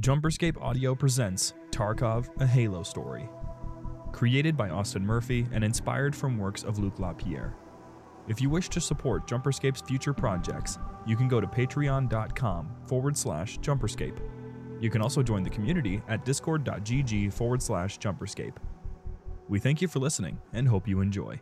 Jumperscape Audio presents Tarkov, a Halo story. Created by Austin Murphy and inspired from works of Luc Lapierre. If you wish to support Jumperscape's future projects, you can go to patreon.com forward slash jumperscape. You can also join the community at discord.gg forward slash jumperscape. We thank you for listening and hope you enjoy.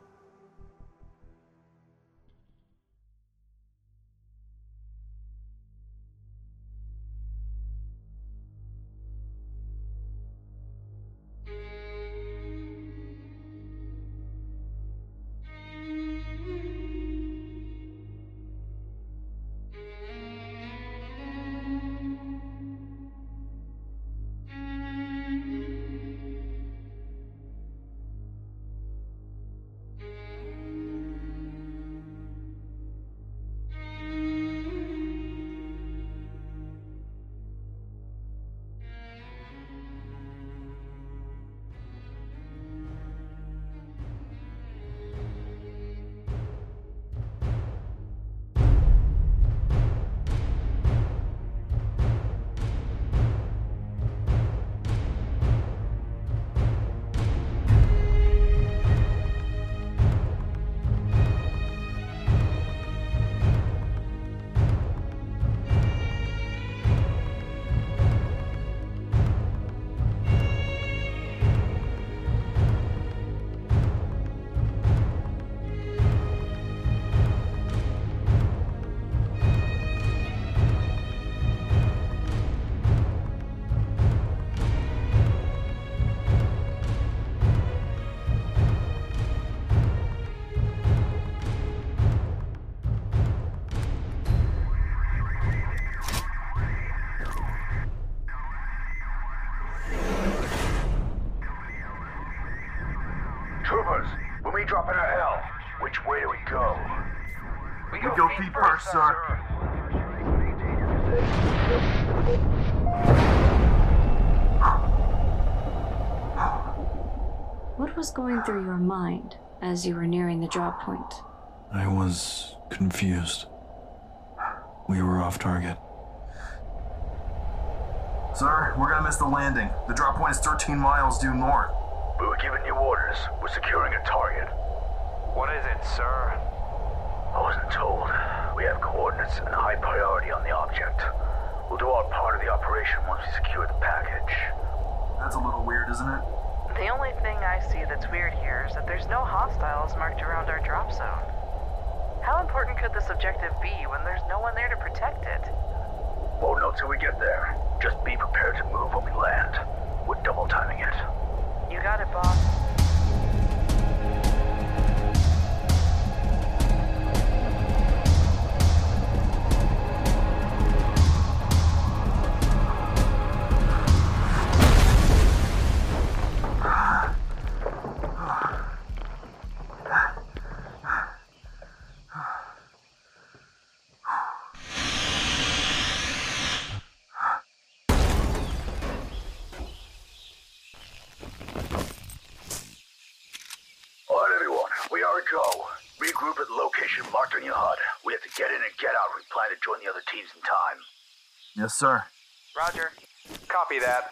When we drop into hell, which way do we go? We go feet first, sir. What was going through your mind as you were nearing the drop point? I was confused. We were off target. Sir, we're gonna miss the landing. The drop point is 13 miles due north. We were giving you orders. We're securing a target. What is it, sir? I wasn't told. We have coordinates and a high priority on the object. We'll do our part of the operation once we secure the package. That's a little weird, isn't it? The only thing I see that's weird here is that there's no hostiles marked around our drop zone. How important could this objective be when there's no one there to protect it? Won't know till we get there. Just be prepared to move location marked on your HUD. We have to get in and get out we plan to join the other teams in time. Yes, sir. Roger. Copy that.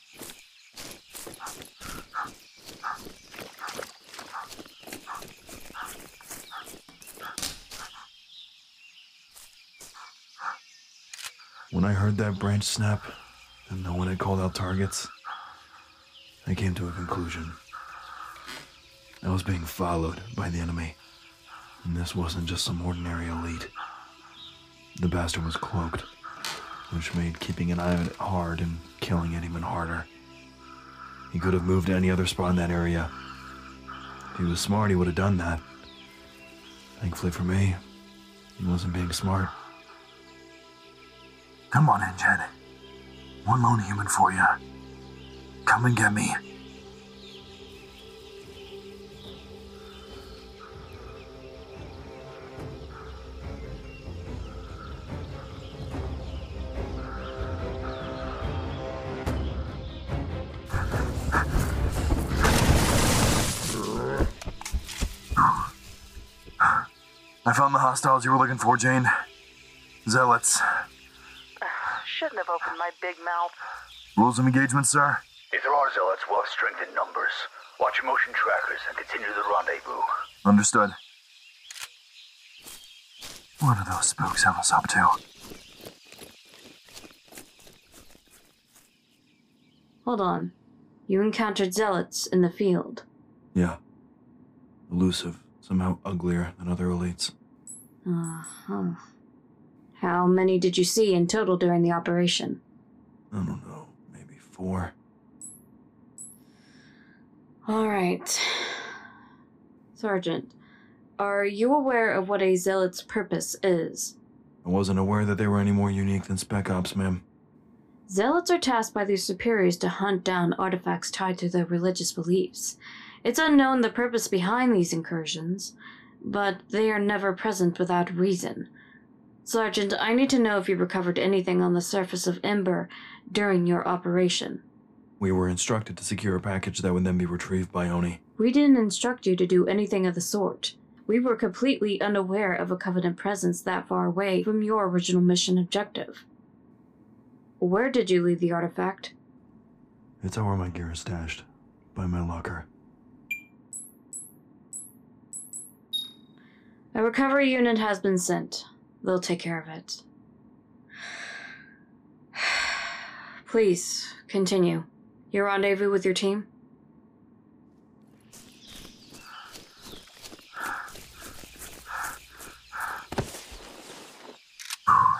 When I heard that branch snap and no one had called out targets, I came to a conclusion. I was being followed by the enemy, and this wasn't just some ordinary elite. The bastard was cloaked, which made keeping an eye on it hard and killing it even harder. He could have moved to any other spot in that area. If he was smart, he would have done that. Thankfully for me, he wasn't being smart. Come on in, Jed. One lone human for you. Come and get me. I found the hostiles you were looking for, Jane. Zealots. Shouldn't have opened my big mouth. Rules of engagement, sir? If there are zealots, we'll have strength in numbers. Watch your motion trackers and continue the rendezvous. Understood. What do those spooks have us up to? Hold on. You encountered zealots in the field. Yeah. Elusive, somehow uglier than other elites. Uh huh. How many did you see in total during the operation? I don't know, maybe four. Alright. Sergeant, are you aware of what a zealot's purpose is? I wasn't aware that they were any more unique than Spec Ops, ma'am. Zealots are tasked by their superiors to hunt down artifacts tied to their religious beliefs. It's unknown the purpose behind these incursions, but they are never present without reason. Sergeant, I need to know if you recovered anything on the surface of Ember during your operation. We were instructed to secure a package that would then be retrieved by Oni. We didn't instruct you to do anything of the sort. We were completely unaware of a Covenant presence that far away from your original mission objective. Where did you leave the artifact? It's where my gear is stashed. By my locker. A recovery unit has been sent. They'll take care of it. Please, continue. Your rendezvous with your team?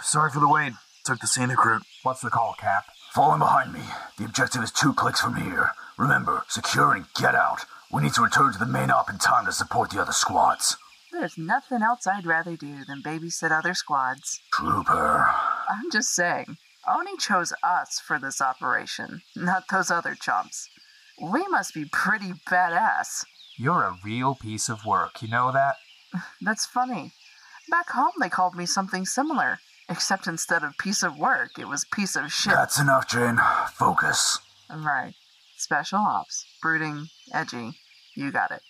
Sorry for the wait. Took the scenic route. What's the call, Cap? Falling behind me. The objective is two clicks from here. Remember, secure and get out. We need to return to the main op in time to support the other squads. There's nothing else I'd rather do than babysit other squads. Trooper. I'm just saying, Oni chose us for this operation, not those other chumps. We must be pretty badass. You're a real piece of work, you know that? That's funny. Back home, they called me something similar, except instead of piece of work, it was piece of shit. That's enough, Jane. Focus. Right. Special ops. Brooding. Edgy. You got it.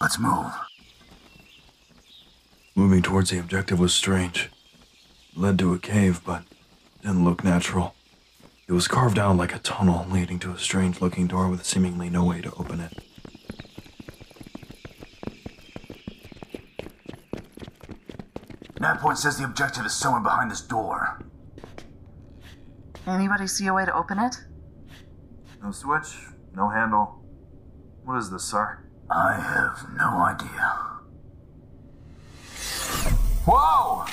Let's move. Moving towards the objective was strange. It led to a cave, but didn't look natural. It was carved out like a tunnel leading to a strange looking door with seemingly no way to open it. Navpoint says the objective is somewhere behind this door. Anybody see a way to open it? No switch, no handle. What is this, sir? I have no idea. Whoa!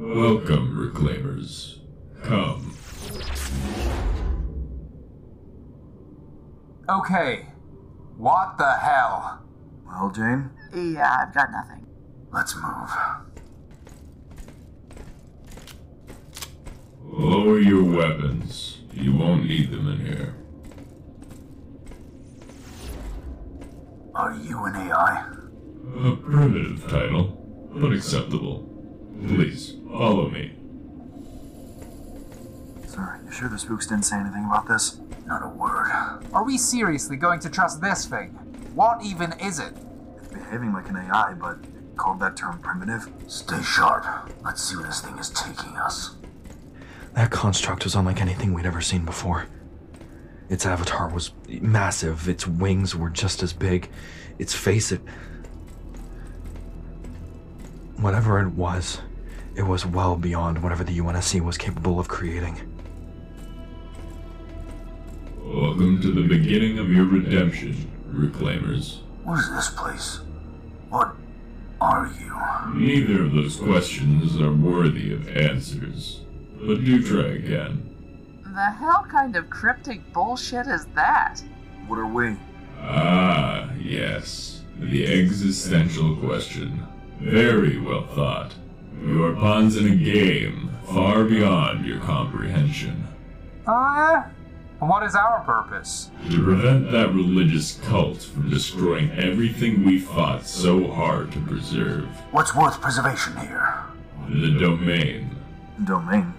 Welcome, Reclaimers. Come. Okay. What the hell? Well, Jane, Yeah, I've got nothing. Let's move. Lower your weapons. You won't need them in here. Are you an AI? A primitive title, but acceptable. Please, follow me. sir, you sure the spooks didn't say anything about this? Not a word. Are we seriously going to trust this thing? What even is it? It's behaving like an AI, but it called that term primitive. Stay sharp. Let's see where this thing is taking us. That construct was unlike anything we'd ever seen before. Its avatar was massive, its wings were just as big, its face, it. Whatever it was, it was well beyond whatever the UNSC was capable of creating. Welcome to the beginning of your redemption, Reclaimers. What is this place? What are you? Neither of those questions are worthy of answers, but do try again. The hell kind of cryptic bullshit is that? What are we? Ah, yes. The existential question. Very well thought. You are pawns in a game far beyond your comprehension. Ah? yeah? And what is our purpose? To prevent that religious cult from destroying everything we fought so hard to preserve. What's worth preservation here? The domain. Domain.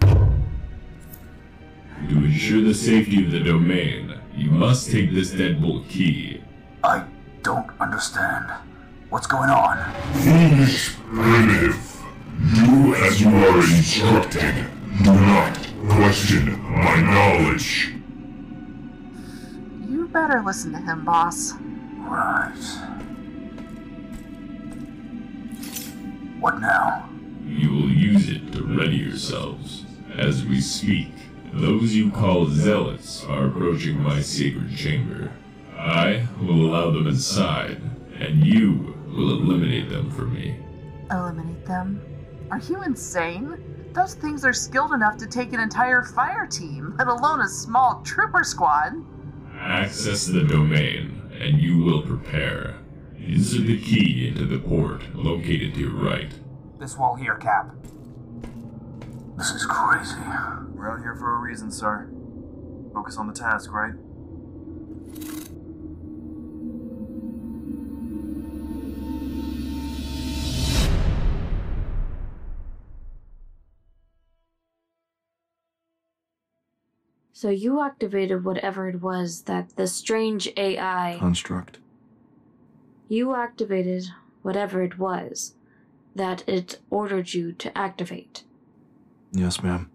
To ensure the safety of the domain, you must take this deadbolt key. I don't understand. What's going on? Foolish primitive. Do as you are instructed. Do not question my knowledge. You better listen to him, boss. Right. What now? You will use it to ready yourselves. As we speak, those you call zealots are approaching my sacred chamber. I will allow them inside, and you will eliminate them for me. Eliminate them? Are you insane? Those things are skilled enough to take an entire fire team, let alone a small trooper squad. Access the domain, and you will prepare. Insert the key into the port located to your right. This wall here, Cap. This is crazy. We're out here for a reason, sir. Focus on the task, right? So you activated whatever it was that the strange AI. Construct. You activated whatever it was that it ordered you to activate. Yes, ma'am.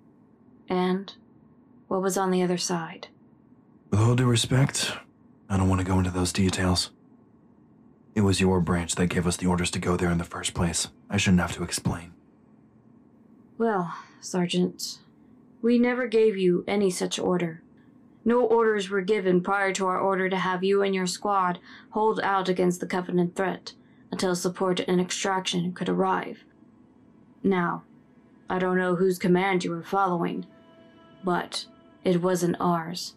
And what was on the other side? With all due respect, I don't want to go into those details. It was your branch that gave us the orders to go there in the first place. I shouldn't have to explain. Well, Sergeant, we never gave you any such order. No orders were given prior to our order to have you and your squad hold out against the Covenant threat until support and extraction could arrive. Now, I don't know whose command you were following, but it wasn't ours.